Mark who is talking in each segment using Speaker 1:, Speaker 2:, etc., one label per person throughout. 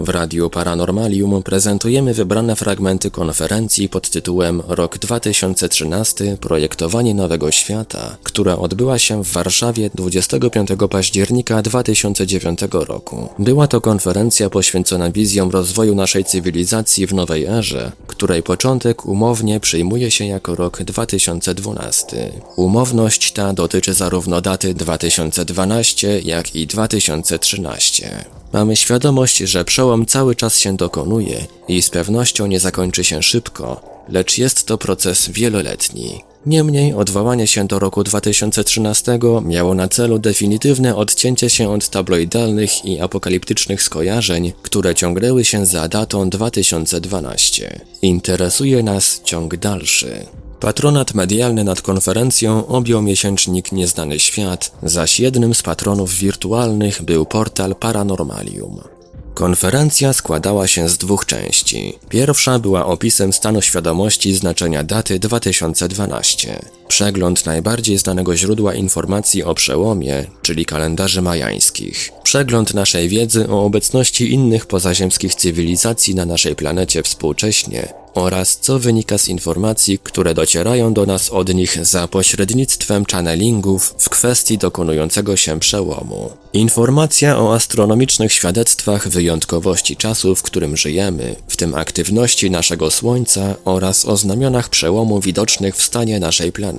Speaker 1: W Radiu Paranormalium prezentujemy wybrane fragmenty konferencji pod tytułem Rok 2013 Projektowanie Nowego Świata, która odbyła się w Warszawie 25 października 2009 roku. Była to konferencja poświęcona wizjom rozwoju naszej cywilizacji w nowej erze, której początek umownie przyjmuje się jako rok 2012. Umowność ta dotyczy zarówno daty 2012, jak i 2013. Mamy świadomość, że przełom cały czas się dokonuje i z pewnością nie zakończy się szybko, lecz jest to proces wieloletni. Niemniej odwołanie się do roku 2013 miało na celu definitywne odcięcie się od tabloidalnych i apokaliptycznych skojarzeń, które ciągnęły się za datą 2012. Interesuje nas ciąg dalszy. Patronat medialny nad konferencją objął miesięcznik Nieznany Świat, zaś jednym z patronów wirtualnych był portal Paranormalium. Konferencja składała się z dwóch części. Pierwsza była opisem stanu świadomości znaczenia daty 2012. Przegląd najbardziej znanego źródła informacji o przełomie, czyli kalendarzy majańskich. Przegląd naszej wiedzy o obecności innych pozaziemskich cywilizacji na naszej planecie współcześnie oraz co wynika z informacji, które docierają do nas od nich za pośrednictwem channelingów w kwestii dokonującego się przełomu. Informacja o astronomicznych świadectwach wyjątkowości czasu, w którym żyjemy, w tym aktywności naszego Słońca oraz o znamionach przełomu widocznych w stanie naszej planety.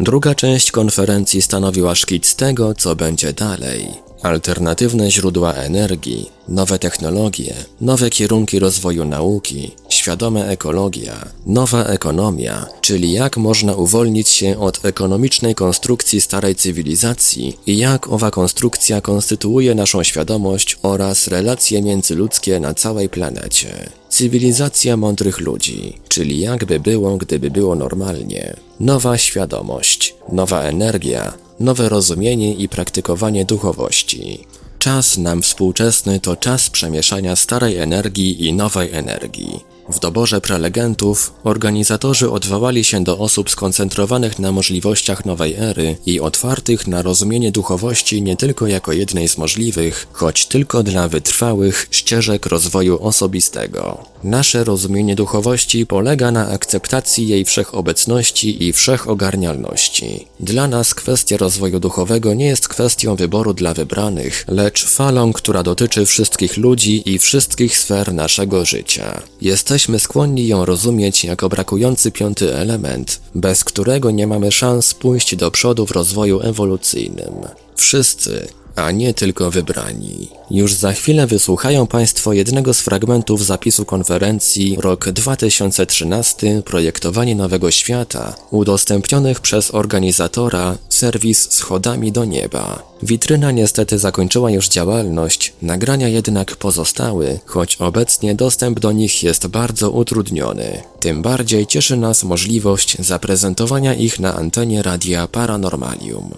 Speaker 1: Druga część konferencji stanowiła szkic tego, co będzie dalej. Alternatywne źródła energii, nowe technologie, nowe kierunki rozwoju nauki, świadoma ekologia, nowa ekonomia, czyli jak można uwolnić się od ekonomicznej konstrukcji starej cywilizacji i jak owa konstrukcja konstytuuje naszą świadomość oraz relacje międzyludzkie na całej planecie. Cywilizacja mądrych ludzi, czyli jakby było, gdyby było normalnie. Nowa świadomość, nowa energia, nowe rozumienie i praktykowanie duchowości. Czas nam współczesny to czas przemieszania starej energii i nowej energii. W doborze prelegentów organizatorzy odwołali się do osób skoncentrowanych na możliwościach nowej ery i otwartych na rozumienie duchowości nie tylko jako jednej z możliwych, choć tylko dla wytrwałych ścieżek rozwoju osobistego. Nasze rozumienie duchowości polega na akceptacji jej wszechobecności i wszechogarnialności. Dla nas kwestia rozwoju duchowego nie jest kwestią wyboru dla wybranych, lecz falą, która dotyczy wszystkich ludzi i wszystkich sfer naszego życia. Jesteśmy skłonni ją rozumieć jako brakujący piąty element, bez którego nie mamy szans pójść do przodu w rozwoju ewolucyjnym. Wszyscy, a nie tylko wybrani. Już za chwilę wysłuchają Państwo jednego z fragmentów zapisu konferencji Rok 2013 Projektowanie Nowego Świata, udostępnionych przez organizatora serwis Schodami do Nieba. Witryna niestety zakończyła już działalność, nagrania jednak pozostały, choć obecnie dostęp do nich jest bardzo utrudniony. Tym bardziej cieszy nas możliwość zaprezentowania ich na antenie Radia Paranormalium.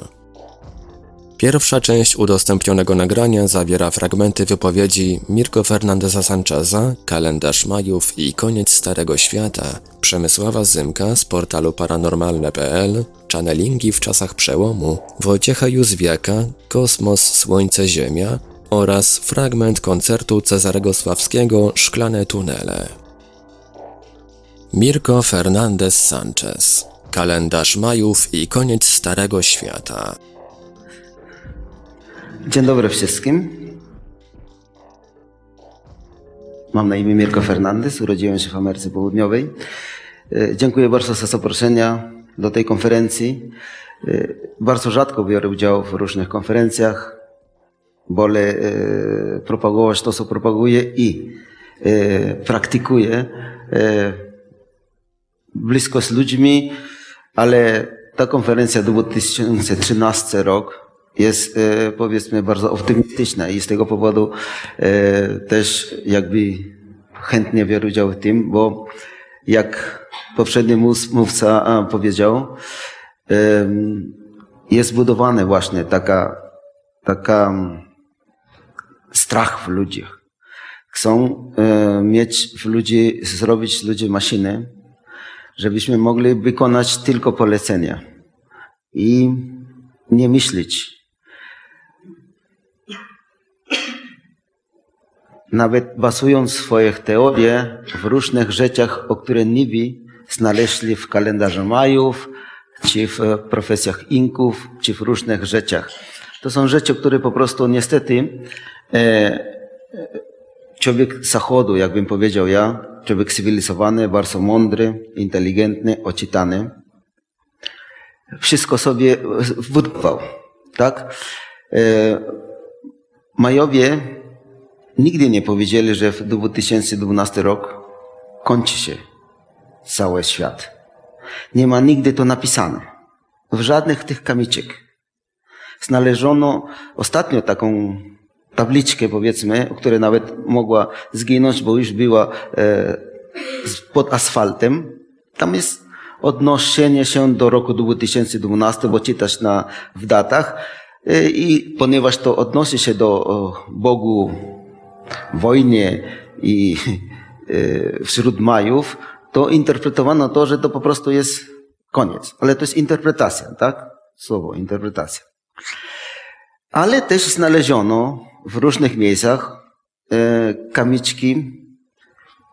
Speaker 1: Pierwsza część udostępnionego nagrania zawiera fragmenty wypowiedzi Mirko Fernandeza Sancheza, Kalendarz Majów i Koniec Starego Świata, Przemysława Zymka z portalu paranormalne.pl, channelingi w czasach przełomu, Wojciecha Józwiaka, Kosmos, Słońce, Ziemia oraz fragment koncertu Cezarego Sławskiego Szklane Tunele. Mirko Fernandez Sanchez Kalendarz Majów i Koniec Starego Świata
Speaker 2: Dzień dobry wszystkim. Mam na imię Mirko Fernandez, urodziłem się w Ameryce Południowej. E, dziękuję bardzo za zaproszenie do tej konferencji. E, bardzo rzadko biorę udział w różnych konferencjach. Wolę e, propagować to, co propaguję i praktykuję blisko z ludźmi, ale ta konferencja 2013 rok jest e, powiedzmy bardzo optymistyczna i z tego powodu e, też jakby chętnie biorę udział w tym, bo jak poprzedni mówca powiedział, jest budowane właśnie taka, taka strach w ludziach. Chcą e, mieć w ludzi, zrobić ludzi maszyny, żebyśmy mogli wykonać tylko polecenia i nie myśleć nawet bazują swoje teorie w różnych rzeczach, o które niby znaleźli w kalendarzu Majów, czy w profesjach Inków, czy w różnych rzeczach. To są rzeczy, które po prostu niestety e, człowiek zachodu, jakbym powiedział ja, człowiek cywilizowany, bardzo mądry, inteligentny, oczytany, wszystko sobie wybudował, tak? E, Majowie nigdy nie powiedzieli, że w 2012 rok kończy się cały świat. Nie ma nigdy to napisane. W żadnych tych kamiczek. Znaleziono ostatnio taką tabliczkę, powiedzmy, która nawet mogła zginąć, bo już była e, pod asfaltem. Tam jest odnoszenie się do roku 2012, bo czytasz na, w datach. E, I ponieważ to odnosi się do o, Bogu wojnie i e, wśród Majów, to interpretowano to, że to po prostu jest koniec. Ale to jest interpretacja, tak? Słowo, interpretacja. Ale też znaleziono w różnych miejscach e, kamiczki,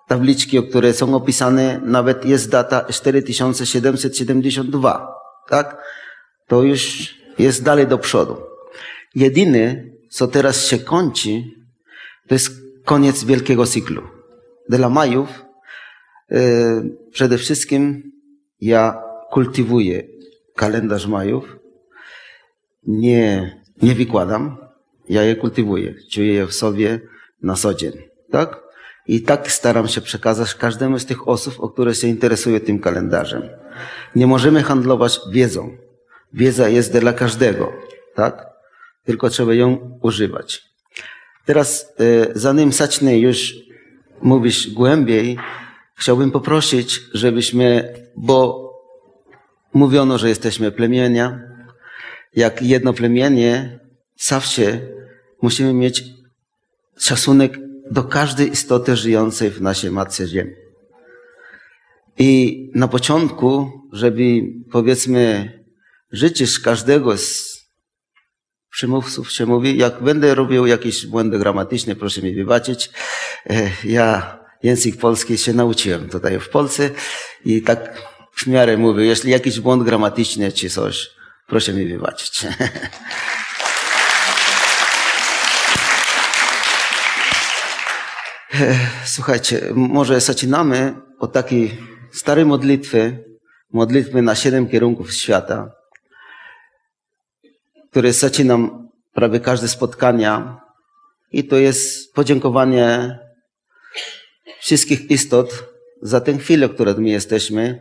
Speaker 2: tabliczki, które są opisane, nawet jest data 4772, tak? To już jest dalej do przodu. Jedyne, co teraz się kończy, to jest koniec wielkiego cyklu. Dla Majów e, przede wszystkim ja kultywuję kalendarz Majów, nie, nie wykładam, ja je kultywuję, czuję je w sobie na co dzień, tak? I tak staram się przekazać każdemu z tych osób, o które się interesuje tym kalendarzem. Nie możemy handlować wiedzą. Wiedza jest dla każdego, tak? Tylko trzeba ją używać. Teraz, e, zanim zacznę już mówić głębiej, chciałbym poprosić, żebyśmy, bo mówiono, że jesteśmy plemienia, jak jedno plemienie, zawsze musimy mieć szacunek do każdej istoty żyjącej w naszej Matce Ziemi. I na początku, żeby powiedzmy życzyć każdego z przymówców się mówi, jak będę robił jakieś błędy gramatyczne, proszę mi wybaczyć. E, ja język polski się nauczyłem tutaj w Polsce i tak w miarę mówię, jeśli jakiś błąd gramatyczny czy coś, proszę mi wybaczyć. Słuchajcie, może zaczynamy od takiej starej modlitwy, modlitwy na siedem kierunków świata, które zaczynam prawie każde spotkania. I to jest podziękowanie wszystkich istot za tę chwilę, w której my jesteśmy.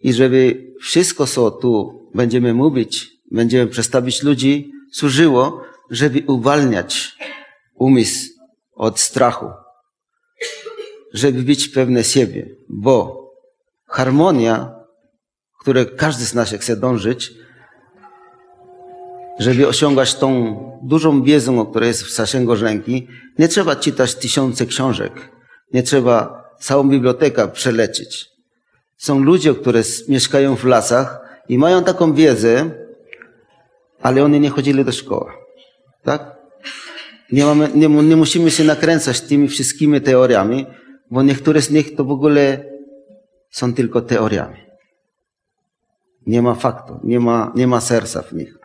Speaker 2: I żeby wszystko, co tu będziemy mówić, będziemy przedstawić ludzi, służyło, żeby uwalniać umysł od strachu, żeby być pewne siebie, bo harmonia, której każdy z nas chce dążyć, żeby osiągać tą dużą wiedzę, o której jest w zasięgu ręki, nie trzeba czytać tysiące książek, nie trzeba całą bibliotekę przelecieć. Są ludzie, którzy mieszkają w lasach i mają taką wiedzę, ale oni nie chodzili do szkoły. Tak? Nie, mamy, nie, nie musimy się nakręcać tymi wszystkimi teoriami, bo niektóre z nich to w ogóle są tylko teoriami. Nie ma faktu, nie ma, nie ma serca w nich.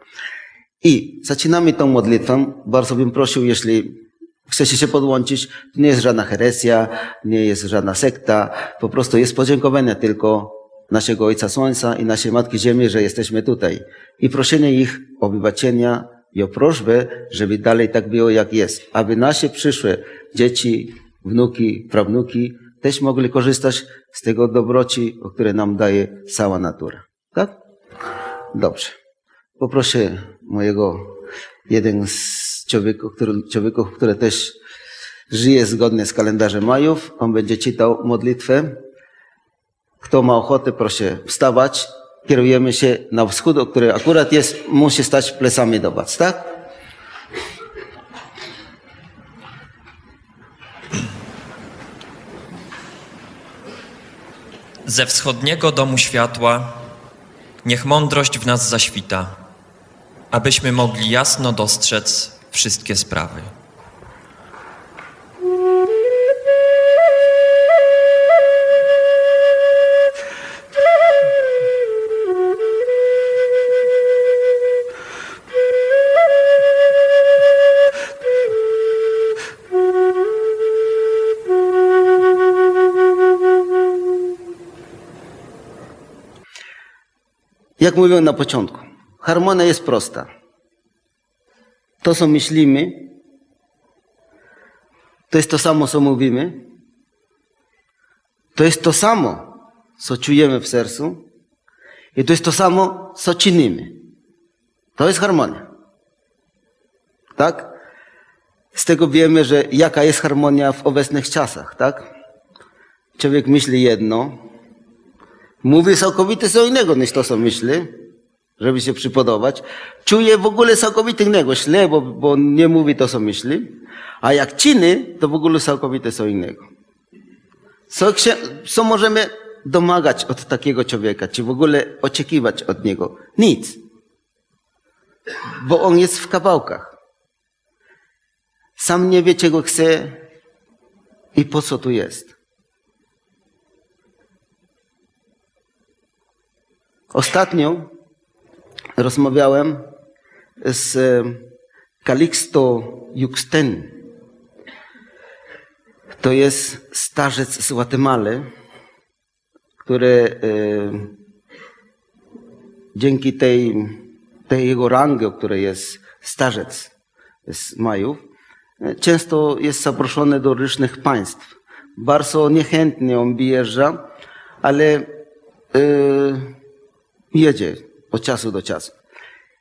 Speaker 2: I zaczynamy tą modlitwą. Bardzo bym prosił, jeśli chcecie się podłączyć, to nie jest żadna heresja, nie jest żadna sekta, po prostu jest podziękowanie tylko naszego Ojca Słońca i naszej Matki Ziemi, że jesteśmy tutaj. I proszenie ich o wybaczenia i o prośbę, żeby dalej tak było, jak jest. Aby nasze przyszłe dzieci, wnuki, prawnuki też mogli korzystać z tego dobroci, które nam daje cała natura. Tak? Dobrze. Poproszę mojego, jeden z człowieków, który, człowieków, który też żyje zgodnie z kalendarzem Majów. On będzie czytał modlitwę. Kto ma ochotę, proszę wstawać. Kierujemy się na wschód, który akurat jest, musi stać plecami do was, tak?
Speaker 3: Ze wschodniego domu światła niech mądrość w nas zaświta, abyśmy mogli jasno dostrzec wszystkie sprawy.
Speaker 2: Jak mówiłem na początku, harmonia jest prosta. To, co myślimy, to jest to samo, co mówimy. To jest to samo, co czujemy w sercu. I to jest to samo, co czynimy. To jest harmonia. Tak? Z tego wiemy, że jaka jest harmonia w obecnych czasach, tak? Człowiek myśli jedno, mówi całkowicie co innego niż to, co myśli, żeby się przypodobać. Czuje w ogóle całkowicie innego, źle, bo, bo nie mówi to, co myśli. A jak czyny, to w ogóle całkowicie co innego. Co, co możemy domagać od takiego człowieka, czy w ogóle oczekiwać od niego? Nic. Bo on jest w kawałkach. Sam nie wie, czego chce i po co tu jest. Ostatnio rozmawiałem z Calixto Juxten. To jest starzec z Guatemaly, który e, dzięki tej, tej jego rangi, o której jest starzec z Majów, e, często jest zaproszony do różnych państw. Bardzo niechętnie on wyjeżdża, ale e, jedzie od czasu do czasu.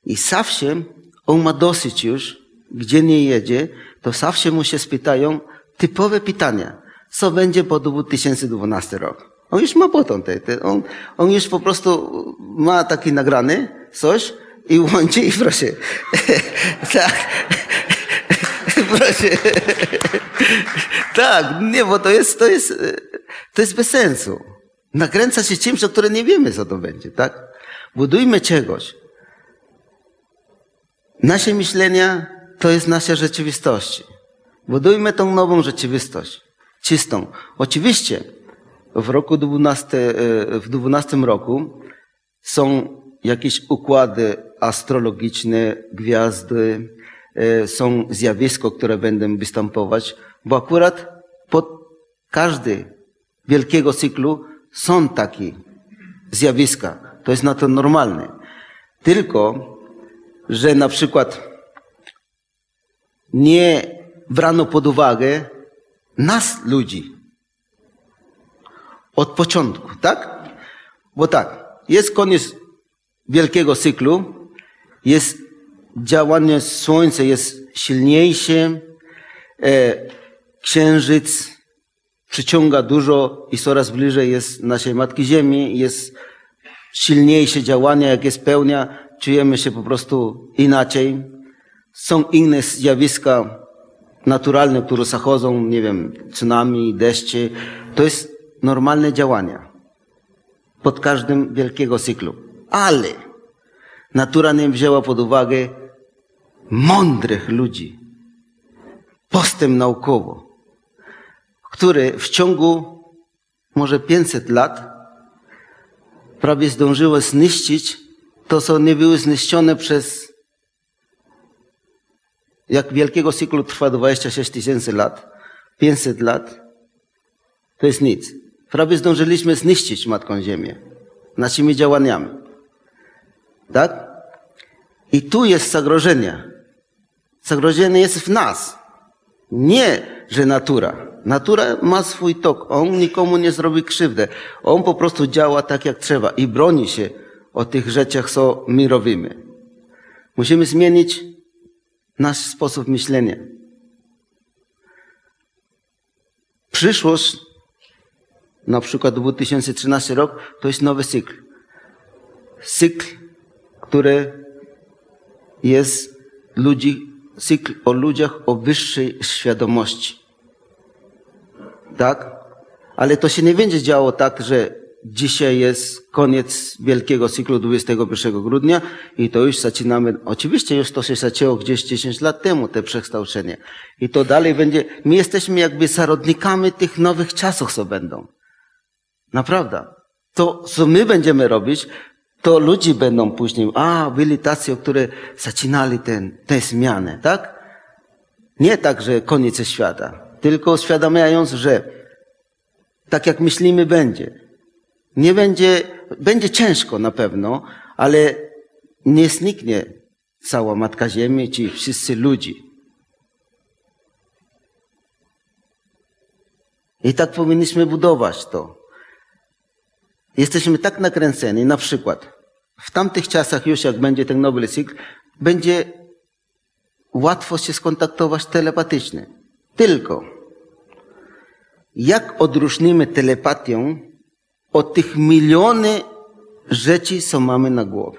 Speaker 2: I zawsze on ma dosyć już, gdzie nie jedzie, to zawsze mu się spytają typowe pytania. Co będzie po 2012 rok? On już ma potem te, te on, on już po prostu ma taki nagrany coś i łączy i proszę. tak. proszę. tak, nie, bo to jest, to jest, to jest bez sensu. Nakręca się czymś, o którym nie wiemy, co to będzie, tak? Budujmy czegoś. Nasze myślenia to jest nasza rzeczywistość. Budujmy tą nową rzeczywistość. Czystą. Oczywiście w roku 12, e, w 12 roku są jakieś układy astrologiczne, gwiazdy, e, są zjawiska, które będą występować, bo akurat pod każdy wielkiego cyklu są takie zjawiska. To jest na to normalne. Tylko, że na przykład nie brano pod uwagę nas, ludzi, od początku, tak? Bo tak, jest koniec wielkiego cyklu, jest działanie Słońca jest silniejsze, e, księżyc przyciąga dużo i coraz bliżej jest naszej Matki Ziemi, jest silniejsze działania, jak jest pełnia, czujemy się po prostu inaczej. Są inne zjawiska naturalne, które zachodzą, nie wiem, tsunami, deszcze. To jest normalne działania pod każdym wielkiego cyklu. Ale natura nie wzięła pod uwagę mądrych ludzi, postęp naukowo, który w ciągu może 500 lat prawie zdążyło zniszczyć to, co nie było zniszczone przez jak wielkiego cyklu trwa 26 tysięcy lat, 500 lat, to jest nic. Prawie zdążyliśmy zniszczyć Matką Ziemię naszymi działaniami. Tak? I tu jest zagrożenie. Zagrożenie jest w nas. Nie, że natura. Natura ma swój tok. On nikomu nie zrobi krzywdę. On po prostu działa tak, jak trzeba i broni się o tych rzeczach, co my robimy. Musimy zmienić nasz sposób myślenia. Przyszłość na przykład 2013 rok, to jest nowy cykl. Cykl, który jest ludzi, cykl o ludziach o wyższej świadomości. Tak? Ale to się nie będzie działo tak, że Dzisiaj jest koniec wielkiego cyklu 21 grudnia i to już zaczynamy, oczywiście już to się zaczęło gdzieś 10 lat temu, te przekształcenie. I to dalej będzie, my jesteśmy jakby zarodnikami tych nowych czasów, co będą. Naprawdę. To, co my będziemy robić, to ludzie będą później, a, byli tacy, którzy zaczynali ten, tę zmianę, tak? Nie tak, że koniec świata, tylko uświadamiając, że tak jak myślimy będzie. Nie będzie, będzie ciężko na pewno, ale nie zniknie cała Matka Ziemi, ci wszyscy ludzi. I tak powinniśmy budować to. Jesteśmy tak nakręceni, na przykład w tamtych czasach już jak będzie ten nowy cykl, będzie łatwo się skontaktować telepatycznie. Tylko jak odróżnimy telepatię od tych miliony rzeczy, co mamy na głowie?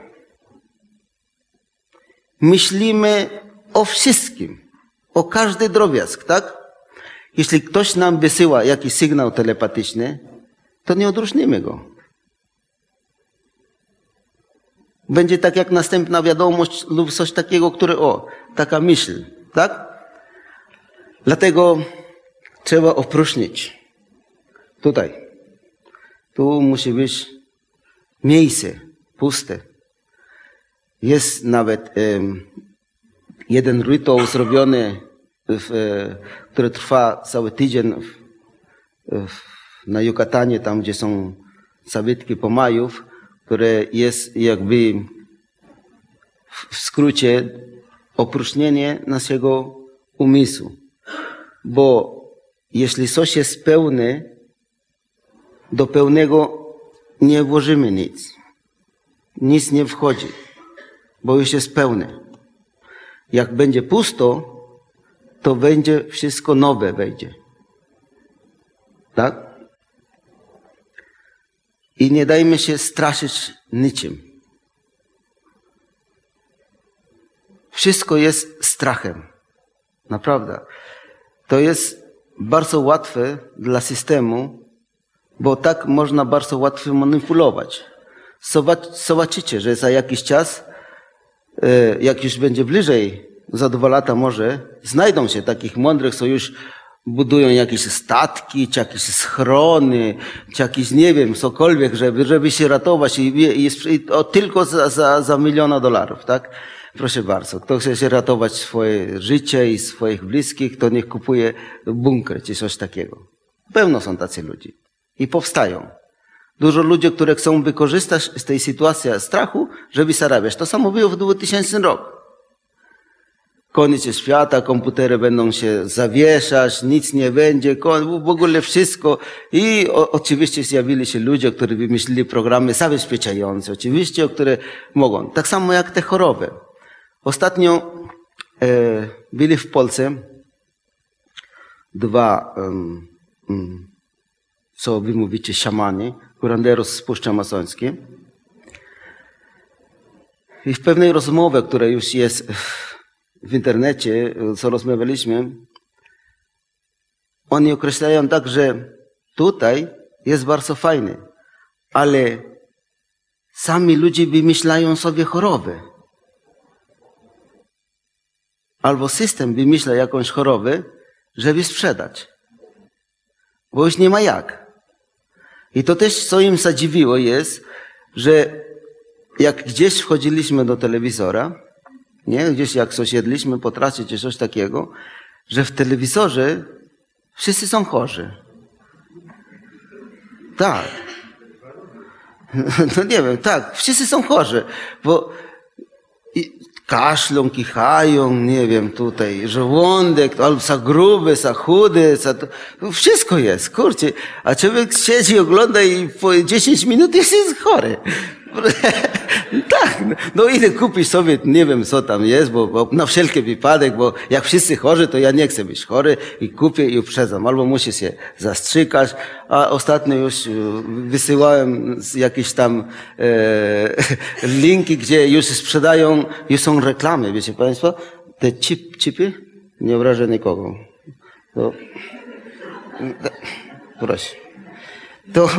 Speaker 2: Myślimy o wszystkim, o każdy drobiazg, tak? Jeśli ktoś nam wysyła jakiś sygnał telepatyczny, to nie odróżnimy go. Będzie tak jak następna wiadomość lub coś takiego, które, o, taka myśl, tak? Dlatego trzeba opróżnić. Tutaj. Tu musi być miejsce puste. Jest nawet um, jeden rytuał zrobiony, w, e, który trwa cały tydzień w, w, na Jukatanie, tam gdzie są zabytki pomajów, które jest jakby w skrócie opróżnienie naszego umysłu. Bo jeśli coś jest pełne, do pełnego nie włożymy nic. Nic nie wchodzi, bo już jest pełne. Jak będzie pusto, to będzie wszystko nowe wejdzie. Tak? I nie dajmy się straszyć niczym. Wszystko jest strachem. Naprawdę. To jest bardzo łatwe dla systemu, bo tak można bardzo łatwo manipulować. Zobaczycie, że za jakiś czas, e, jak już będzie bliżej, za dwa lata może, znajdą się takich mądrych, co już budują jakieś statki, czy jakieś schrony, czy jakieś, nie wiem, cokolwiek, żeby, żeby się ratować i, i, i o, tylko za, za, za miliona dolarów, tak? Proszę bardzo, kto chce się ratować swoje życie i swoich bliskich, to niech kupuje bunkier czy coś takiego. Pełno są tacy ludzie. I powstają. Dużo ludzi, które chcą wykorzystać z tej sytuacji strachu, żeby zarabiać. To samo było w 2000 roku koniec świata, komputery będą się zawieszać, nic nie będzie, w ogóle wszystko. I o, oczywiście zjawili się ludzie, którzy wymyślili programy zabezpieczające, oczywiście, które mogą. Tak samo jak te choroby. Ostatnio e, byli w Polsce dwa, co wy mówicie, szamani, kuranderos z Puszczy Amazońskiej. I w pewnej rozmowie, która już jest w internecie, co rozmawialiśmy, oni określają tak, że tutaj jest bardzo fajny, ale sami ludzie wymyślają sobie choroby. Albo system wymyśla jakąś chorobę, żeby sprzedać. Bo już nie ma jak. I to też, co im zadziwiło, jest, że jak gdzieś wchodziliśmy do telewizora, nie? Gdzieś jak coś jedliśmy po coś takiego, że w telewizorze wszyscy są chorzy. Tak. No nie wiem, tak, wszyscy są chorzy, bo kaszlą, kichają, nie wiem, tutaj żołądek, albo za gruby, za chudy, za to, no wszystko jest, kurczę. A człowiek siedzi, ogląda i po 10 minut jest chory. tak, no idę kupić sobie, nie wiem co tam jest, bo, bo, na wszelki wypadek, bo jak wszyscy chorzy, to ja nie chcę być chory i kupię i uprzedzam. Albo muszę się zastrzykać, a ostatnio już e, wysyłałem jakieś tam e, linki, gdzie już sprzedają, już są reklamy, wiecie Państwo, te chip, chipy, nie obrażę nikogo. To, proszę. To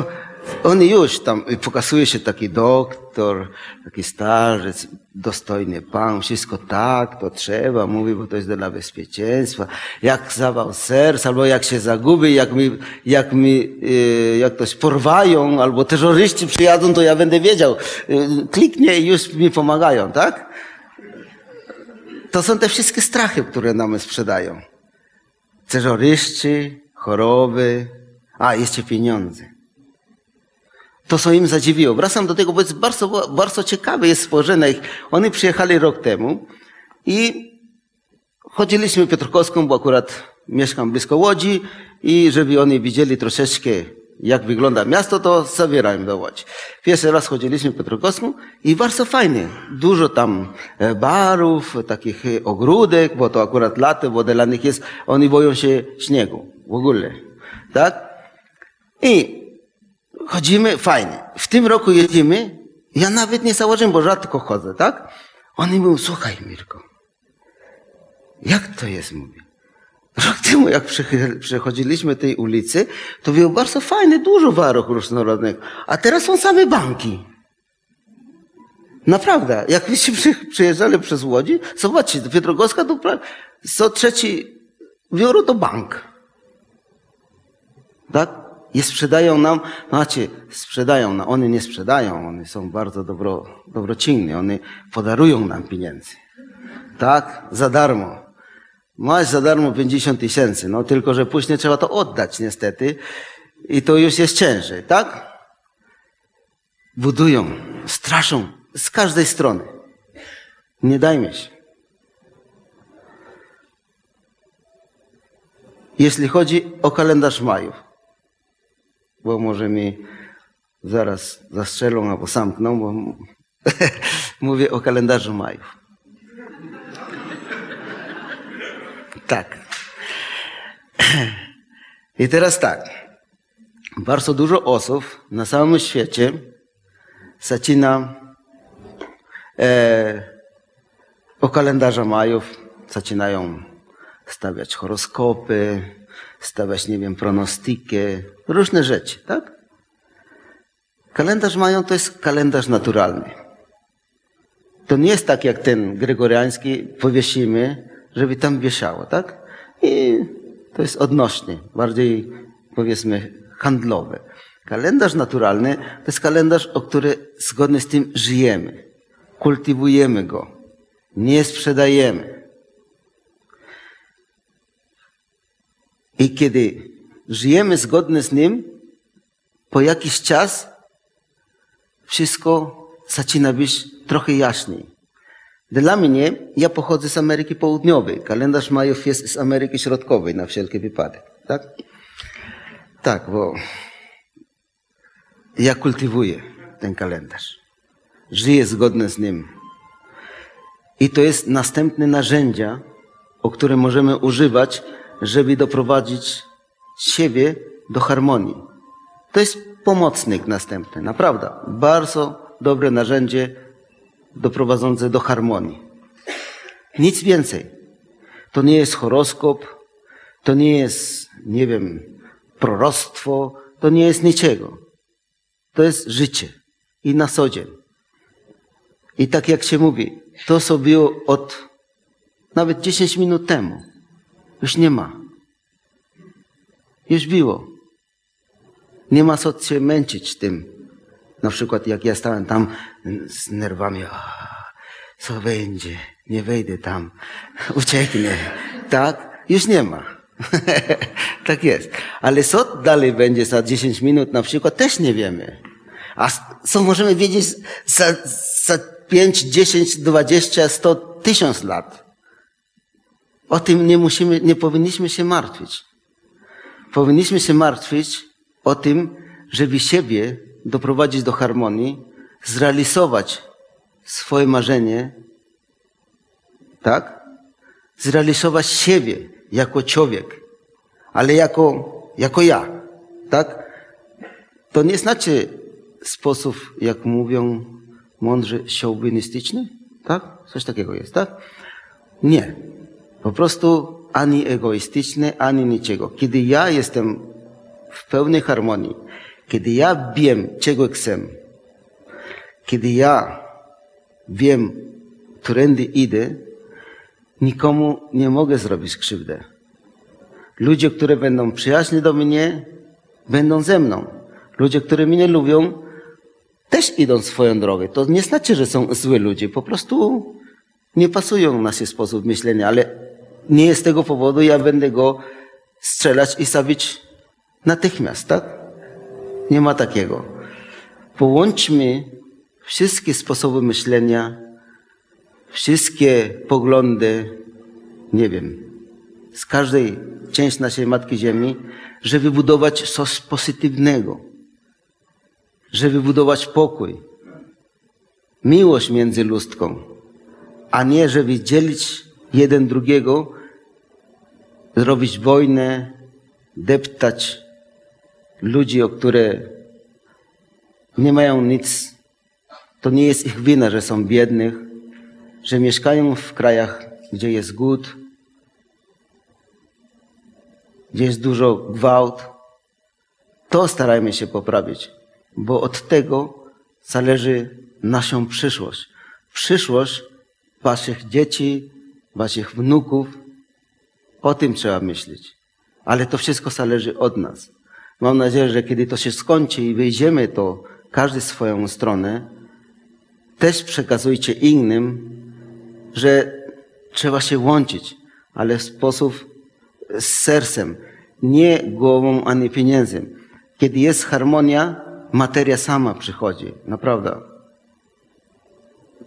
Speaker 2: on już tam pokazuje się taki doktor, taki starzec, dostojny pan, wszystko tak, to trzeba, mówi, bo to jest dla bezpieczeństwa. Jak zawał serca, albo jak się zagubi, jak mi, jak mi, y, jak ktoś porwają, albo terroryści przyjadą, to ja będę wiedział. Y, kliknie i już mi pomagają, tak? To są te wszystkie strachy, które nam sprzedają. Terroryści, choroby, a jeszcze pieniądze. To, co im zadziwiło. Wracam do tego, bo jest bardzo, bardzo ciekawe jest ich. Oni przyjechali rok temu i chodziliśmy Piotrkowską, bo akurat mieszkam blisko Łodzi i żeby oni widzieli troszeczkę, jak wygląda miasto, to zabierałem do Łodzi. Pierwszy raz chodziliśmy Piotrkowską i bardzo fajnie. Dużo tam e, barów, takich e, ogródek, bo to akurat lato, bo dla nich jest, oni boją się śniegu w ogóle. Tak? I chodzimy fajnie. W tym roku jedziemy, ja nawet nie założyłem, bo rzadko chodzę, tak? Oni mówią, słuchaj Mirko, jak to jest, mówię. Rok temu, jak przechodziliśmy tej ulicy, to było bardzo fajne, dużo warów różnorodnych. A teraz są same banki. Naprawdę. Jak byście przyjeżdżali przez Łodzi, zobaczcie, Piotrogowska to co trzeci biuro to bank. Tak? I sprzedają nam, znaczy, sprzedają nam, one nie sprzedają, one są bardzo dobro, dobrocinne, one podarują nam pieniędzy. Tak? Za darmo. Masz za darmo 50 tysięcy, no tylko, że później trzeba to oddać niestety i to już jest ciężej, tak? Budują, straszą z każdej strony. Nie dajmy się. Jeśli chodzi o kalendarz majów, bo może mi zaraz zastrzelą albo zamkną, bo mówię o kalendarzu majów. Tak. I teraz tak. Bardzo dużo osób na całym świecie zaczyna e, o kalendarza majów, zaczynają stawiać horoskopy, stawiać, nie wiem, pronostykę, różne rzeczy, tak? Kalendarz mają to jest kalendarz naturalny. To nie jest tak jak ten gregoriański, powiesimy, żeby tam wieszało, tak? I to jest odnośnie, bardziej powiedzmy handlowe. Kalendarz naturalny to jest kalendarz, o który zgodnie z tym żyjemy. Kultywujemy go. Nie sprzedajemy. I kiedy żyjemy zgodnie z nim, po jakiś czas wszystko zaczyna być trochę jaśniej. Dla mnie, ja pochodzę z Ameryki Południowej. Kalendarz Majów jest z Ameryki Środkowej, na wszelki wypadek. Tak? Tak, bo ja kultywuję ten kalendarz. Żyję zgodnie z nim. I to jest następne narzędzia, o które możemy używać, żeby doprowadzić siebie do harmonii. To jest pomocnik następny, naprawdę. Bardzo dobre narzędzie doprowadzące do harmonii. Nic więcej. To nie jest horoskop, to nie jest, nie wiem, proroctwo, to nie jest niczego. To jest życie i na co dzień. I tak jak się mówi, to było od nawet 10 minut temu, już nie ma. Już było. Nie ma co się męczyć tym. Na przykład jak ja stałem tam z nerwami, co będzie, nie wejdę tam, ucieknę, tak? Już nie ma. tak jest. Ale co dalej będzie za 10 minut na przykład, też nie wiemy. A co możemy wiedzieć za, za 5, 10, 20, 100, 1000 lat? O tym nie musimy, nie powinniśmy się martwić. Powinniśmy się martwić o tym, żeby siebie doprowadzić do harmonii, zrealizować swoje marzenie, tak? Zrealizować siebie jako człowiek, ale jako, jako ja, tak? To nie znaczy sposób, jak mówią mądrzy, szowinistyczny, tak? Coś takiego jest, tak? Nie. Po prostu ani egoistyczny, ani niczego. Kiedy ja jestem w pełnej harmonii, kiedy ja wiem, czego chcę, kiedy ja wiem, którędy idę, nikomu nie mogę zrobić krzywdę. Ludzie, które będą przyjaźni do mnie, będą ze mną. Ludzie, które mnie lubią, też idą swoją drogę. To nie znaczy, że są zły ludzie. Po prostu nie pasują na się sposób myślenia, ale nie z tego powodu ja będę go strzelać i zabić natychmiast, tak? Nie ma takiego. Połączmy wszystkie sposoby myślenia, wszystkie poglądy, nie wiem, z każdej części naszej Matki Ziemi, żeby budować coś pozytywnego, żeby budować pokój, miłość między ludzką, a nie żeby dzielić jeden drugiego, zrobić wojnę, deptać ludzi, o które nie mają nic. To nie jest ich wina, że są biednych, że mieszkają w krajach, gdzie jest głód, gdzie jest dużo gwałt. To starajmy się poprawić, bo od tego zależy naszą przyszłość. Przyszłość waszych dzieci, waszych wnuków. O tym trzeba myśleć. Ale to wszystko zależy od nas. Mam nadzieję, że kiedy to się skończy i wyjdziemy, to każdy swoją stronę, też przekazujcie innym, że trzeba się łączyć, ale w sposób z sercem, nie głową ani pieniędzem. Kiedy jest harmonia, materia sama przychodzi. Naprawdę.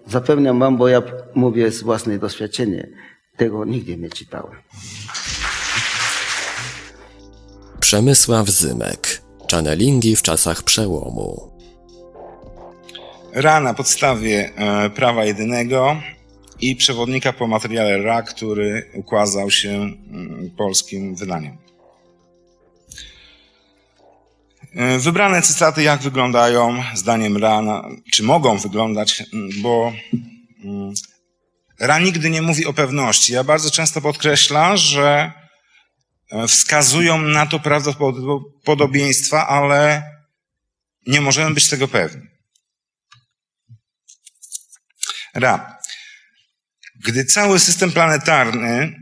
Speaker 2: Zapewniam wam, bo ja mówię z własnej doświadczenia. Tego nigdy nie czytałem.
Speaker 1: Przemysław Zymek. Channelingi w czasach przełomu.
Speaker 4: Ra na podstawie e, prawa jedynego i przewodnika po materiale Ra, który ukazał się mm, polskim wydaniem. E, wybrane cytaty, jak wyglądają zdaniem Ra, na, czy mogą wyglądać, mm, bo Ra nigdy nie mówi o pewności. Ja bardzo często podkreślam, że e, wskazują na to prawdopodobieństwa, ale nie możemy być tego pewni. Ra. Gdy cały system planetarny,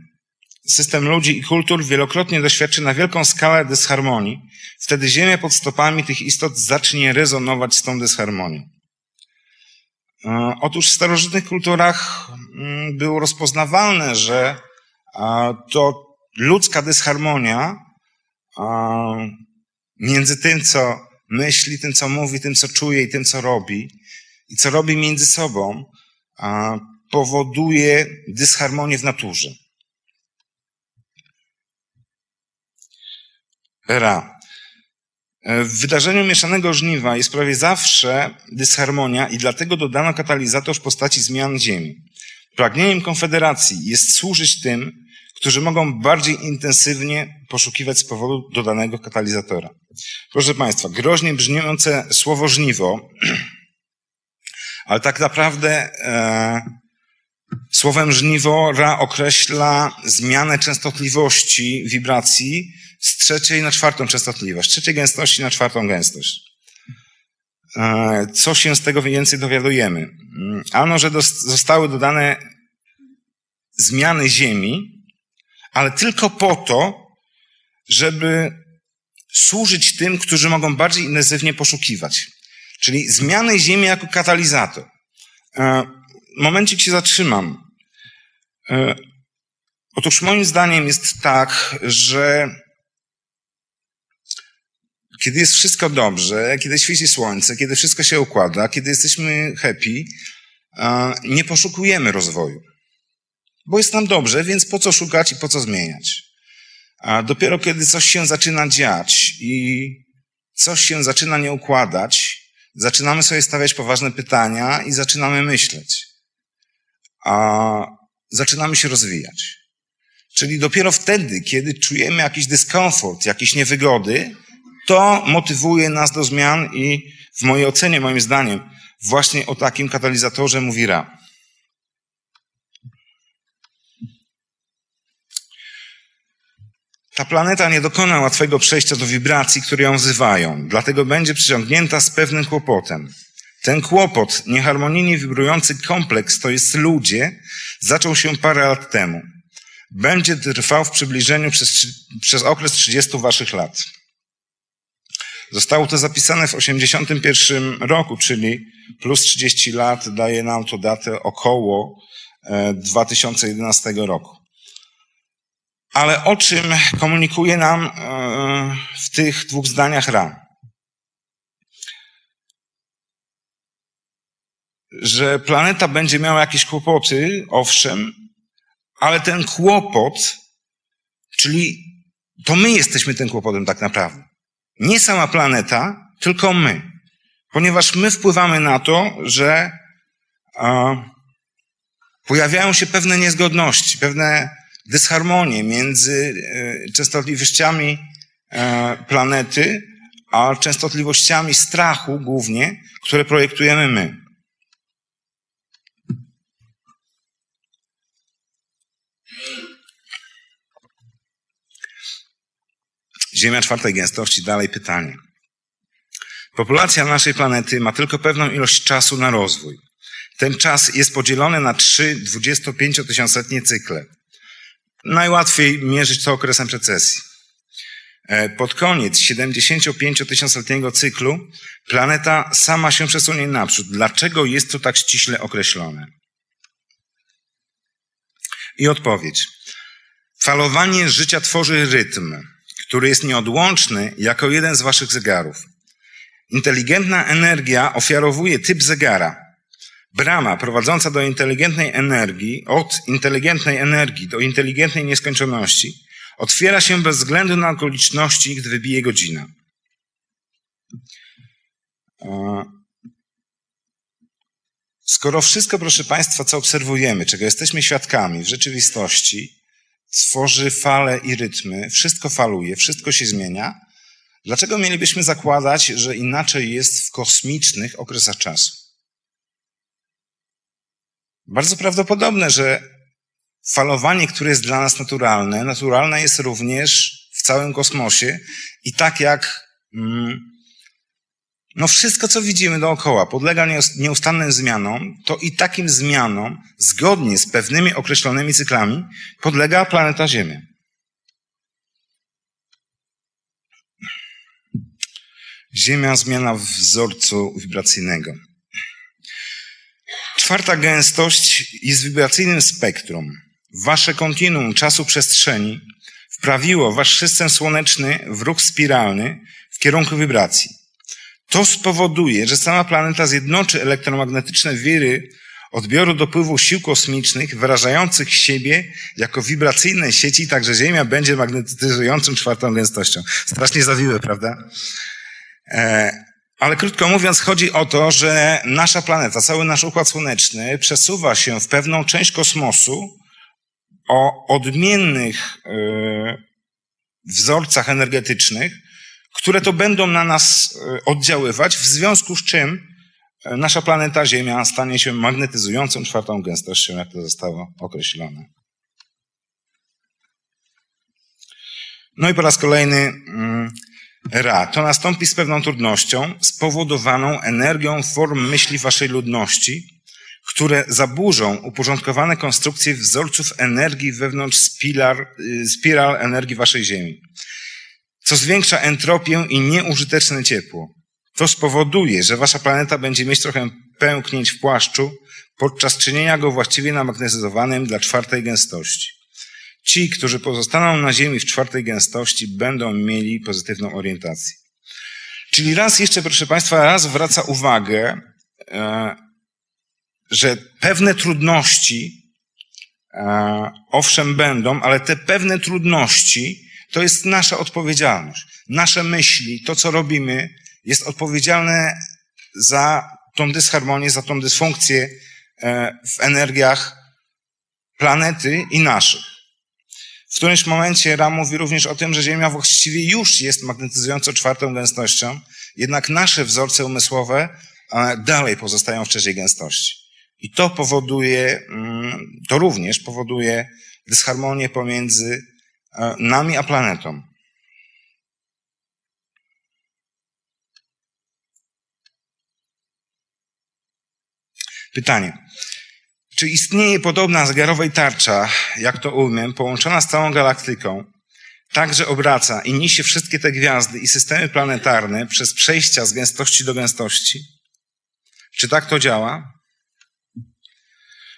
Speaker 4: system ludzi i kultur wielokrotnie doświadczy na wielką skalę dysharmonii, wtedy Ziemia pod stopami tych istot zacznie rezonować z tą dysharmonią. E, otóż w starożytnych kulturach mm, było rozpoznawalne, że to ludzka dysharmonia między tym, co myśli, tym, co mówi, tym, co czuje i tym, co robi, i co robi między sobą, powoduje dysharmonię w naturze. Ra. W wydarzeniu mieszanego żniwa jest prawie zawsze dysharmonia i dlatego dodano katalizator w postaci zmian Ziemi. Pragnieniem Konfederacji jest służyć tym, którzy mogą bardziej intensywnie poszukiwać z powodu dodanego katalizatora. Proszę Państwa, groźnie brzmiące słowo żniwo, ale tak naprawdę e, Słowem żniwo Ra określa zmianę częstotliwości wibracji z trzeciej na czwartą częstotliwość, z trzeciej gęstości na czwartą gęstość. E, co się z tego więcej dowiadujemy? Mm, ano, że zostały dodane zmiany Ziemi, ale tylko po to, żeby służyć tym, którzy mogą bardziej intensywnie poszukiwać. Czyli zmiany Ziemi jako katalizator. E, momencik się zatrzymam. E, otóż moim zdaniem jest tak, że kiedy jest wszystko dobrze, kiedy świeci słońce, kiedy wszystko się układa, kiedy jesteśmy happy, nie poszukujemy rozwoju. Bo jest nam dobrze, więc po co szukać i po co zmieniać? A dopiero kiedy coś się zaczyna dziać i coś się zaczyna nie układać, zaczynamy sobie stawiać poważne pytania i zaczynamy myśleć a zaczynamy się rozwijać. Czyli dopiero wtedy, kiedy czujemy jakiś dyskomfort, jakieś niewygody, to motywuje nas do zmian i w mojej ocenie, moim zdaniem, właśnie o takim katalizatorze mówi Ra. Ta planeta nie dokona łatwego przejścia do wibracji, które ją wzywają, dlatego będzie przyciągnięta z pewnym kłopotem. Ten kłopot, nieharmonijnie wibrujący kompleks, to jest ludzie, zaczął się parę lat temu. Będzie trwał w przybliżeniu przez, przez okres 30 waszych lat. Zostało to zapisane w 81 roku, czyli plus 30 lat daje nam to datę około 2011 e, roku. Ale o czym komunikuje nam e, w tych dwóch zdaniach Ram? że planeta będzie miała jakieś kłopoty, owszem, ale ten kłopot, czyli to my jesteśmy tym kłopotem tak naprawdę. Nie sama planeta, tylko my. Ponieważ my wpływamy na to, że a, pojawiają się pewne niezgodności, pewne dysharmonie między e, częstotliwościami e, planety, a częstotliwościami strachu głównie, które projektujemy my. Ziemia czwartej gęstości, dalej pytanie. Populacja naszej planety ma tylko pewną ilość czasu na rozwój. Ten czas jest podzielony na trzy 25-tysiącletnie cykle. Najłatwiej mierzyć to okresem precesji. E, pod koniec 75-tysiącletniego cyklu planeta sama się przesunie naprzód. Dlaczego jest to tak ściśle określone? I odpowiedź. Falowanie życia tworzy rytm, który jest nieodłączny jako jeden z waszych zegarów. Inteligentna energia ofiarowuje typ zegara. Brama prowadząca do inteligentnej energii, od inteligentnej energii do inteligentnej nieskończoności, otwiera się bez względu na okoliczności, gdy wybije godzina. Skoro wszystko, proszę Państwa, co obserwujemy, czego jesteśmy świadkami w rzeczywistości, tworzy fale i rytmy, wszystko faluje, wszystko się zmienia, dlaczego mielibyśmy zakładać, że inaczej jest w kosmicznych okresach czasu? Bardzo prawdopodobne, że falowanie, które jest dla nas naturalne, naturalne jest również w całym kosmosie i tak jak mm, no wszystko, co widzimy dookoła, podlega nieustannym zmianom, to i takim zmianom, zgodnie z pewnymi określonymi cyklami, podlega planeta Ziemia. Ziemia zmiana wzorcu wibracyjnego. Czwarta gęstość jest wibracyjnym spektrum. Wasze kontinuum czasu-przestrzeni wprawiło wasz system słoneczny w ruch spiralny w kierunku wibracji. To spowoduje, że sama planeta zjednoczy elektromagnetyczne wiry odbioru dopływu sił kosmicznych wyrażających siebie jako wibracyjne sieci, także Ziemia będzie magnetyzującą czwartą gęstością. Strasznie zawiłe, prawda? E, ale krótko mówiąc, chodzi o to, że nasza planeta, cały nasz układ słoneczny przesuwa się w pewną część kosmosu o odmiennych e, wzorcach energetycznych, które to będą na nas e, oddziaływać, w związku z czym e, nasza planeta Ziemia stanie się magnetyzującą czwartą gęstością, jak to zostało określone. No i po raz kolejny mm, Ra. To nastąpi z pewną trudnością, spowodowaną energią form myśli waszej ludności, które zaburzą uporządkowane konstrukcje wzorców energii wewnątrz spiral, y, spiral energii waszej Ziemi co zwiększa entropię i nieużyteczne ciepło. To spowoduje, że wasza planeta będzie mieć trochę pęknięć w płaszczu podczas czynienia go właściwie namagnetyzowanym dla czwartej gęstości. Ci, którzy pozostaną na Ziemi w czwartej gęstości, będą mieli pozytywną orientację. Czyli raz jeszcze, proszę Państwa, raz wraca uwagę, e, że pewne trudności e, owszem będą, ale te pewne trudności to jest nasza odpowiedzialność. Nasze myśli, to co robimy, jest odpowiedzialne za tą dysharmonię, za tą dysfunkcję e, w energiach planety i naszych. W którymś momencie Ram mówi również o tym, że Ziemia właściwie już jest magnetyzująco czwartą gęstością, jednak nasze wzorce umysłowe dalej pozostają w trzeciej gęstości. I to powoduje, mm, to również powoduje dysharmonię pomiędzy nami a planetą. Pytanie. Czy istnieje podobna zegarowej tarcza, jak to umiem, połączona z całą galaktyką, tak, że obraca i niesie wszystkie te gwiazdy i systemy planetarne przez przejścia z gęstości do gęstości? Czy tak to działa?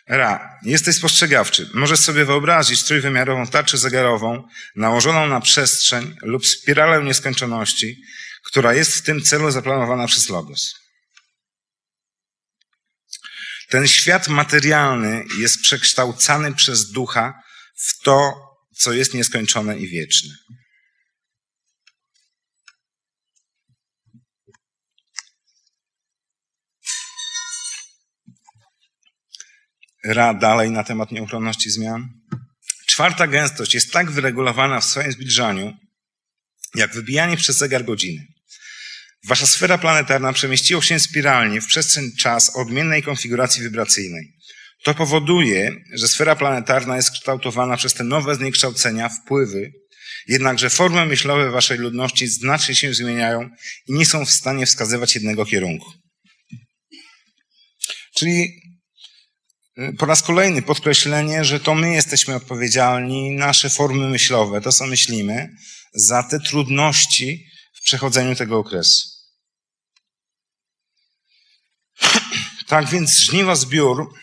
Speaker 4: Ra. Jesteś spostrzegawczy. Możesz sobie wyobrazić trójwymiarową tarczę zegarową nałożoną na przestrzeń lub spiralę nieskończoności, która jest w tym celu zaplanowana przez Logos. Ten świat materialny jest przekształcany przez ducha w to, co jest nieskończone i wieczne. Ra dalej na temat nieuchronności zmian. Czwarta gęstość jest tak wyregulowana w swoim zbliżaniu, jak wybijanie przez zegar godziny. Wasza sfera planetarna przemieściła się spiralnie w przestrzeń czas o odmiennej konfiguracji wibracyjnej. To powoduje, że sfera planetarna jest kształtowana przez te nowe zniekształcenia, wpływy, jednakże formy myślowe waszej ludności znacznie się zmieniają i nie są w stanie wskazywać jednego kierunku. Czyli po raz kolejny podkreślenie, że to my jesteśmy odpowiedzialni, nasze formy myślowe, to co myślimy, za te trudności w przechodzeniu tego okresu. Tak więc żniwa zbiór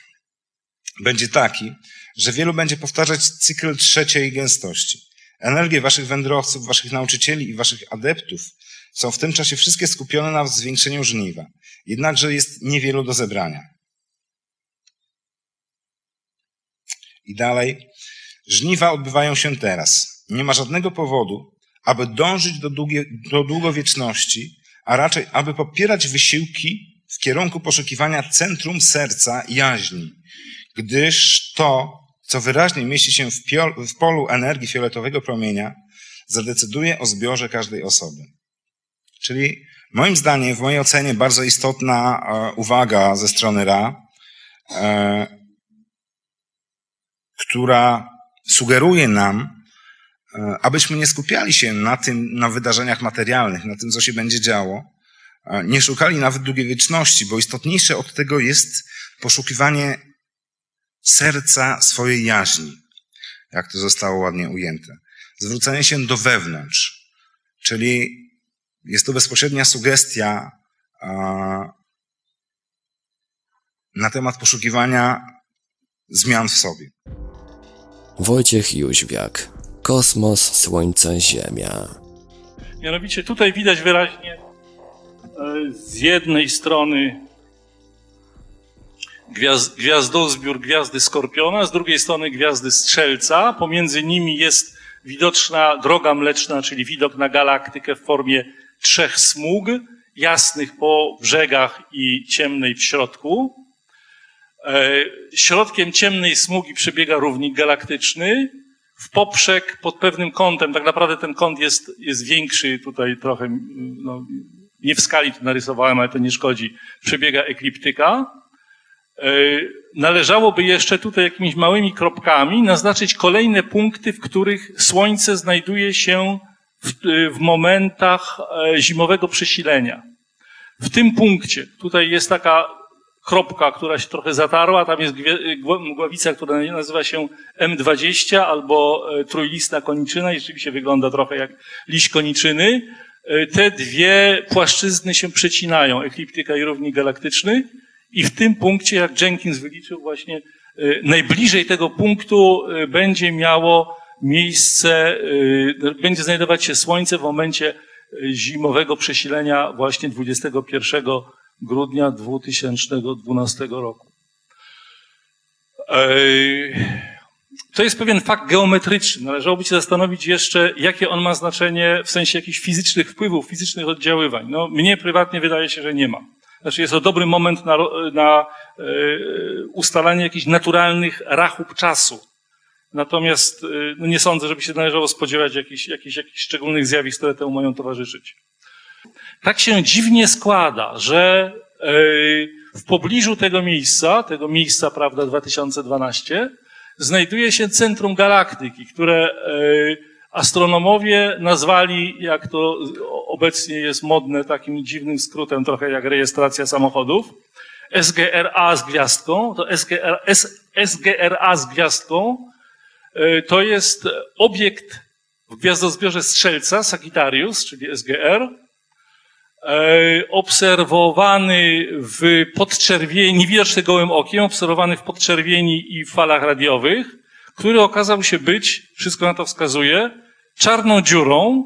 Speaker 4: będzie taki, że wielu będzie powtarzać cykl trzeciej gęstości. Energie waszych wędrowców, waszych nauczycieli i waszych adeptów są w tym czasie wszystkie skupione na zwiększeniu żniwa. Jednakże jest niewielu do zebrania. I dalej. Żniwa odbywają się teraz. Nie ma żadnego powodu, aby dążyć do, długie, do długowieczności, a raczej aby popierać wysiłki w kierunku poszukiwania centrum serca jaźni, gdyż to, co wyraźnie mieści się w, piol, w polu energii fioletowego promienia, zadecyduje o zbiorze każdej osoby. Czyli moim zdaniem, w mojej ocenie, bardzo istotna e, uwaga ze strony Ra, e, która sugeruje nam, e, abyśmy nie skupiali się na tym, na wydarzeniach materialnych, na tym, co się będzie działo, e, nie szukali nawet długiej wieczności, bo istotniejsze od tego jest poszukiwanie serca swojej jaźni, jak to zostało ładnie ujęte. Zwrócenie się do wewnątrz, czyli jest to bezpośrednia sugestia na temat poszukiwania zmian w sobie.
Speaker 1: Wojciech Jóźwiak. Kosmos, Słońce, Ziemia.
Speaker 5: Mianowicie tutaj widać wyraźnie e, z jednej strony gwiazd, gwiazdozbiór gwiazdy Skorpiona, z drugiej strony gwiazdy Strzelca. Pomiędzy nimi jest widoczna droga mleczna, czyli widok na galaktykę w formie trzech smug, jasnych po brzegach i ciemnej w środku. E, środkiem ciemnej smugi przebiega równik galaktyczny. W poprzek pod pewnym kątem, tak naprawdę ten kąt jest, jest większy, tutaj trochę, no, nie w skali to narysowałem, ale to nie szkodzi, przebiega ekliptyka. E, należałoby jeszcze tutaj jakimiś małymi kropkami naznaczyć kolejne punkty, w których Słońce znajduje się w, w momentach e, zimowego przesilenia. W tym punkcie, tutaj jest taka kropka, która się trochę zatarła, tam jest mgławica, która nazywa się M20 albo e, trójlistna koniczyna i rzeczywiście wygląda trochę jak liść koniczyny. Te dwie płaszczyzny się przecinają, ekliptyka i równik galaktyczny. I w tym punkcie, jak Jenkins wyliczył właśnie, y, najbliżej tego punktu będzie miało miejsce, będzie znajdować się Słońce w momencie zimowego przesilenia właśnie 21 grudnia 2012 roku. To jest pewien fakt geometryczny. Należałoby się zastanowić jeszcze, jakie on ma znaczenie w sensie jakichś fizycznych wpływów, fizycznych oddziaływań. No, mnie prywatnie wydaje się, że nie ma. Znaczy jest to dobry moment na, na e, ustalanie jakichś naturalnych rachub czasu. Natomiast e, no nie sądzę, żeby się należało spodziewać jakichś, jakichś, jakichś szczególnych zjawisk, które temu mają towarzyszyć. Tak się dziwnie składa, że e, w pobliżu tego miejsca, tego miejsca, prawda, 2012, znajduje się centrum galaktyki, które astronomowie nazwali, jak to obecnie jest modne, takim dziwnym skrótem, trochę jak rejestracja samochodów, SGRA z gwiazdką, to SGR, SGRA z gwiazdką e, to jest obiekt w gwiazdozbiorze Strzelca, Sagittarius, czyli SGR, e, obserwowany w podczerwieni, niewidoczny gołym okiem, obserwowany w podczerwieni i falach radiowych, który okazał się być, wszystko na to wskazuje, czarną dziurą,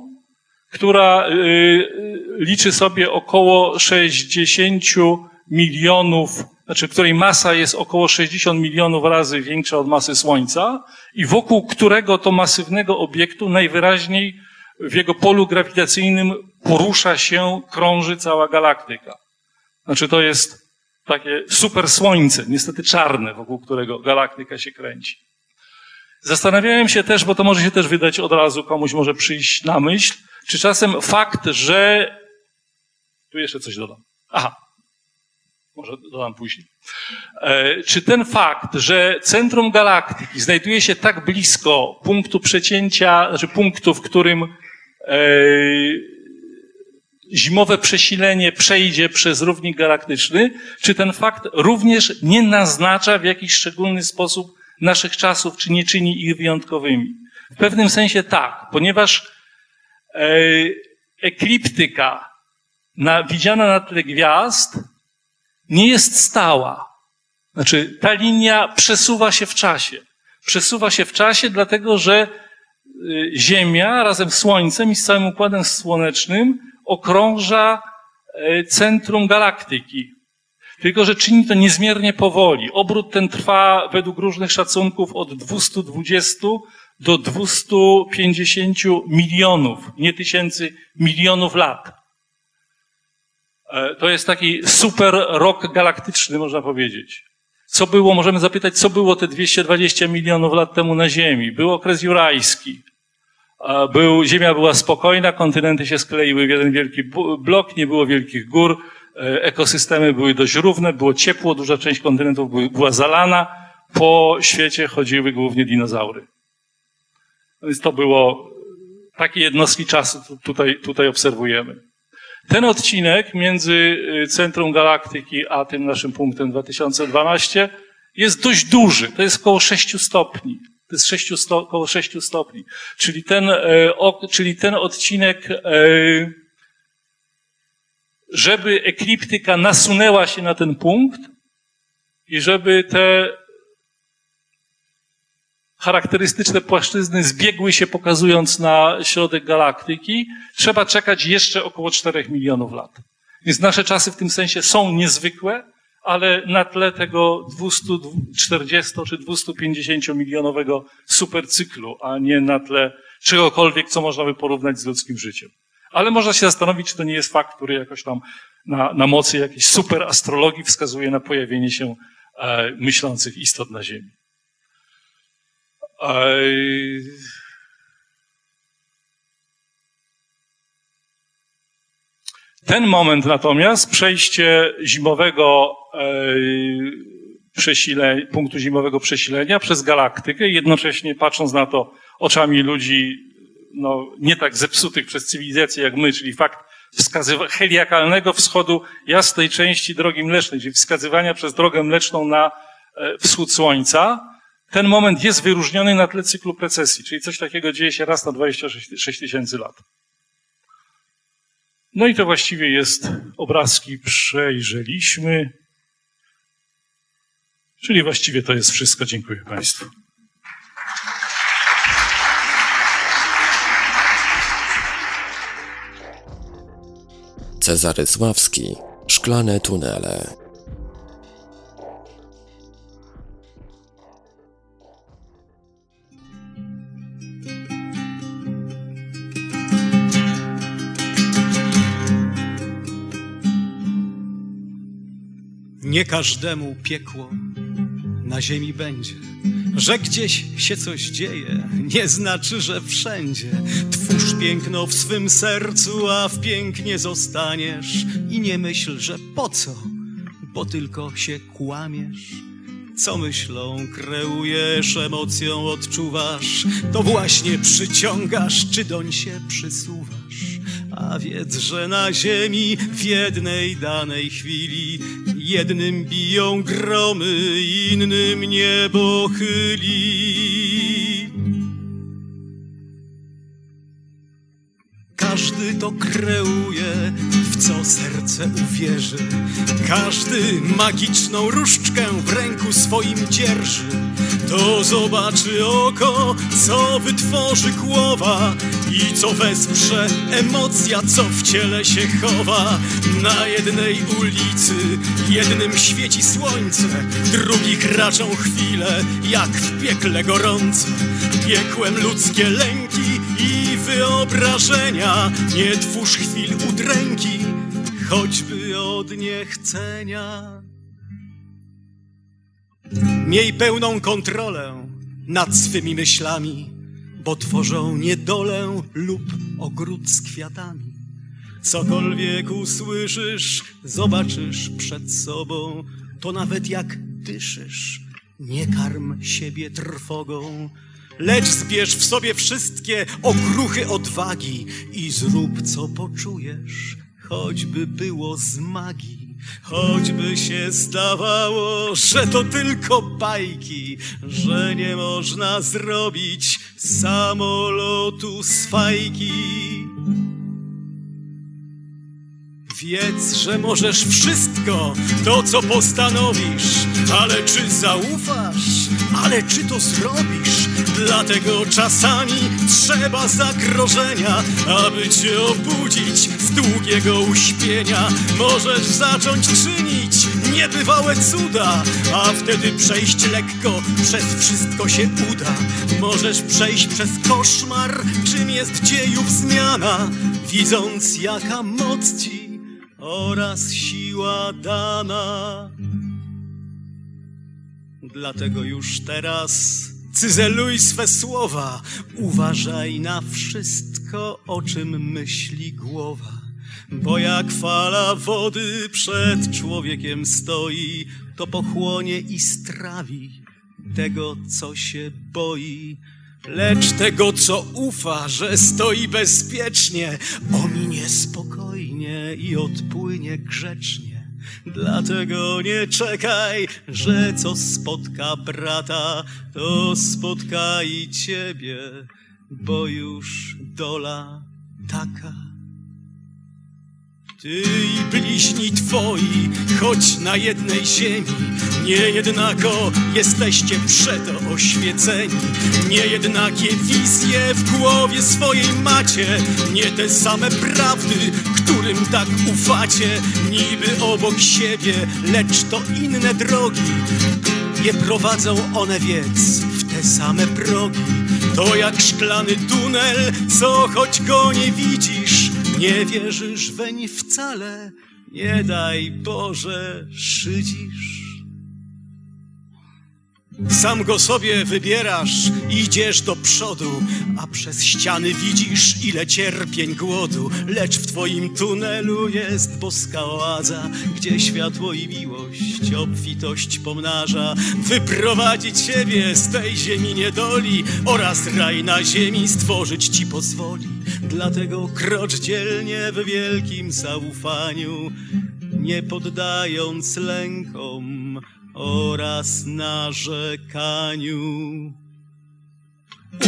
Speaker 5: która y, liczy sobie około 60 milionów, znaczy której masa jest około 60 milionów razy większa od masy Słońca i wokół którego to masywnego obiektu najwyraźniej w jego polu grawitacyjnym porusza się, krąży cała galaktyka. Znaczy to jest takie super słońce, niestety czarne, wokół którego galaktyka się kręci. Zastanawiałem się też, bo to może się też wydać od razu, komuś może przyjść na myśl, czy czasem fakt, że. Tu jeszcze coś dodam. Aha. Może dodam później. E, czy ten fakt, że centrum galaktyki znajduje się tak blisko punktu przecięcia, znaczy punktu, w którym zimowe przesilenie przejdzie przez równik galaktyczny, czy ten fakt również nie naznacza w jakiś szczególny sposób naszych czasów, czy nie czyni ich wyjątkowymi? W pewnym sensie tak, ponieważ ekliptyka na, widziana na tle gwiazd nie jest stała. Znaczy, ta linia przesuwa się w czasie. Przesuwa się w czasie, dlatego że Ziemia razem z Słońcem i z całym układem słonecznym okrąża y, centrum galaktyki. Tylko, że czyni to niezmiernie powoli. Obrót ten trwa według różnych szacunków od 220 do 250 milionów, nie tysięcy, milionów lat. E, to jest taki super rok galaktyczny, można powiedzieć. Co było, możemy zapytać, co było te 220 milionów lat temu na Ziemi? Był okres jurajski. Był, Ziemia była spokojna, kontynenty się skleiły w jeden wielki blok, nie było wielkich gór, e, ekosystemy były dość równe, było ciepło, duża część kontynentów była zalana, po świecie chodziły głównie dinozaury. Więc to było takie jednostki czasu tutaj, tutaj obserwujemy. Ten odcinek między y, centrum galaktyki a tym naszym punktem 2012 jest dość duży. To jest około 6 stopni. Jest 6 sto, około 6 stopni. Czyli ten, e, czyli ten odcinek, e, żeby ekliptyka nasunęła się na ten punkt i żeby te charakterystyczne płaszczyzny zbiegły się pokazując na środek galaktyki, trzeba czekać jeszcze około 4 milionów lat. Więc nasze czasy w tym sensie są niezwykłe, ale na tle tego 240 czy 250 milionowego supercyklu, a nie na tle czegokolwiek, co można by porównać z ludzkim życiem. Ale można się zastanowić, czy to nie jest fakt, który jakoś tam na, na mocy jakiejś superastrologii wskazuje na pojawienie się e, myślących istot na Ziemi. Ten moment natomiast, przejście zimowego przesilenia, punktu zimowego przesilenia przez galaktykę, jednocześnie patrząc na to oczami ludzi no, nie tak zepsutych przez cywilizację jak my, czyli fakt wskazywa- heliakalnego wschodu jasnej części drogi mlecznej, czyli wskazywania przez drogę mleczną na e, wschód słońca, ten moment jest wyróżniony na tle cyklu precesji, czyli coś takiego dzieje się raz na 26 tysięcy lat. No i to właściwie jest obrazki przejrzeliśmy. Czyli właściwie to jest wszystko. Dziękuję Państwu.
Speaker 1: Cezary Sławski Szklane tunele
Speaker 6: Nie każdemu piekło na ziemi będzie. Że gdzieś się coś dzieje, nie znaczy, że wszędzie. Twórz piękno w swym sercu, a w pięknie zostaniesz. I nie myśl, że po co, bo tylko się kłamiesz. Co myślą kreujesz, emocją odczuwasz, to właśnie przyciągasz, czy doń się przysuwasz. A wiedz, że na ziemi w jednej danej chwili Jednym biją gromy, innym niebo chyli. Każdy to co serce uwierzy. Każdy magiczną różdżkę w ręku swoim dzierży. To zobaczy oko, co wytworzy głowa i co wesprze emocja, co w ciele się chowa. Na jednej ulicy jednym świeci słońce, drugich raczą chwile, jak w piekle gorące. Piekłem ludzkie lęki i wyobrażenia, nie twórz chwil udręki, choćby od niechcenia. Miej pełną kontrolę nad swymi myślami, bo tworzą niedolę lub ogród z kwiatami. Cokolwiek usłyszysz, zobaczysz przed sobą, to nawet jak dyszysz, nie karm siebie trwogą. Lecz zbierz w sobie wszystkie okruchy odwagi i zrób co poczujesz, choćby było z magii. Choćby się zdawało, że to tylko bajki, że nie można zrobić samolotu z fajki. Wiedz, że możesz wszystko, to co postanowisz, ale czy zaufasz, ale czy to zrobisz? Dlatego czasami trzeba zagrożenia, aby cię obudzić z długiego uśpienia. Możesz zacząć czynić niebywałe cuda, a wtedy przejść lekko, przez wszystko się uda. Możesz przejść przez koszmar, czym jest dziejów zmiana, widząc jaka moc ci oraz siła dana. Dlatego już teraz cyzeluj swe słowa, uważaj na wszystko, o czym myśli głowa. Bo jak fala wody przed człowiekiem stoi, to pochłonie i strawi tego, co się boi. Lecz tego, co ufa, że stoi bezpiecznie, ominie spokojnie i odpłynie grzecznie. Dlatego nie czekaj, że co spotka brata, to spotka i ciebie, bo już dola taka. Ty i bliźni twoi, choć na jednej ziemi, nie jednako jesteście przeto oświeceni. Niejednakie wizje w głowie swojej macie, nie te same prawdy, którym tak ufacie, niby obok siebie, lecz to inne drogi. Nie prowadzą one więc w te same progi. To jak szklany tunel, co choć go nie widzisz, nie wierzysz weń wcale, nie daj Boże, szydzisz. Sam go sobie wybierasz, idziesz do przodu, a przez ściany widzisz, ile cierpień głodu. Lecz w twoim tunelu jest boska oaza, gdzie światło i miłość obfitość pomnaża. Wyprowadzić ciebie z tej ziemi niedoli oraz raj na ziemi stworzyć ci pozwoli. Dlatego krocz dzielnie w wielkim zaufaniu, nie poddając lękom oraz narzekaniu.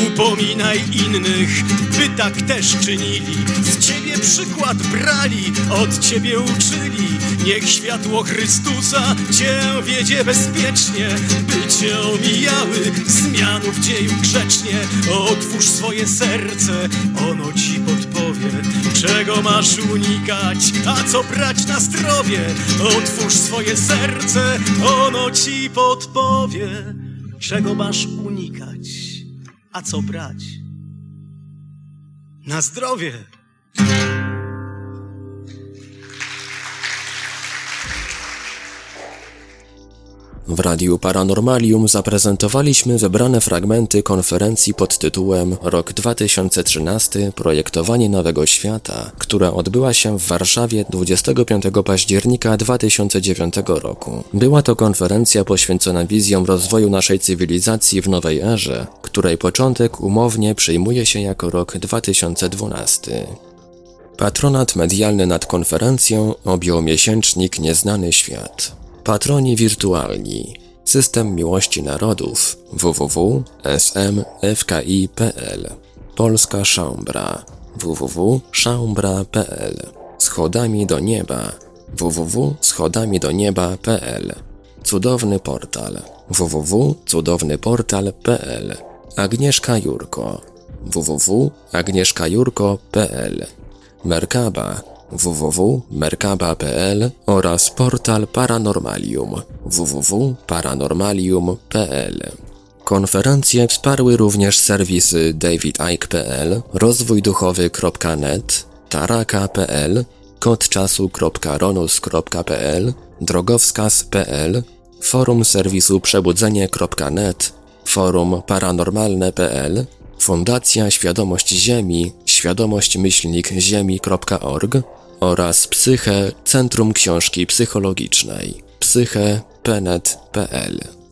Speaker 6: Upominaj innych, by tak też czynili. Z ciebie przykład brali, od ciebie uczyli. Niech światło Chrystusa cię wiedzie bezpiecznie, by cię omijały zmianów dzieju grzecznie. Otwórz swoje serce, ono ci podpowie, czego masz unikać, a co brać na zdrowie. Otwórz swoje serce, ono ci podpowie, czego masz unikać a co brać? Na zdrowie!
Speaker 1: W Radiu Paranormalium zaprezentowaliśmy wybrane fragmenty konferencji pod tytułem Rok 2013 Projektowanie Nowego Świata, która odbyła się w Warszawie 25 października 2009 roku. Była to konferencja poświęcona wizjom rozwoju naszej cywilizacji w nowej erze, której początek umownie przyjmuje się jako rok 2012. Patronat medialny nad konferencją objął miesięcznik Nieznany Świat. Patroni wirtualni. System Miłości Narodów. www.smfki.pl Polska Szaumbra www.szaumbra.pl Schodami do nieba. www.schodamidonieba.pl Cudowny portal. www.cudownyportal.pl Agnieszka Jurko. www.agnieszkajurko.pl Merkaba www.merkaba.pl oraz portal Paranormalium www.paranormalium.pl Konferencje wsparły również serwisy davidike.pl, rozwójduchowy.net, taraka.pl, kodczasu.ronus.pl, drogowskaz.pl, forum serwisu przebudzenie.net, forum paranormalne.pl, Fundacja Świadomość Ziemi, świadomość-ziemi.org oraz Psyche Centrum Książki Psychologicznej, psyche.penet.pl.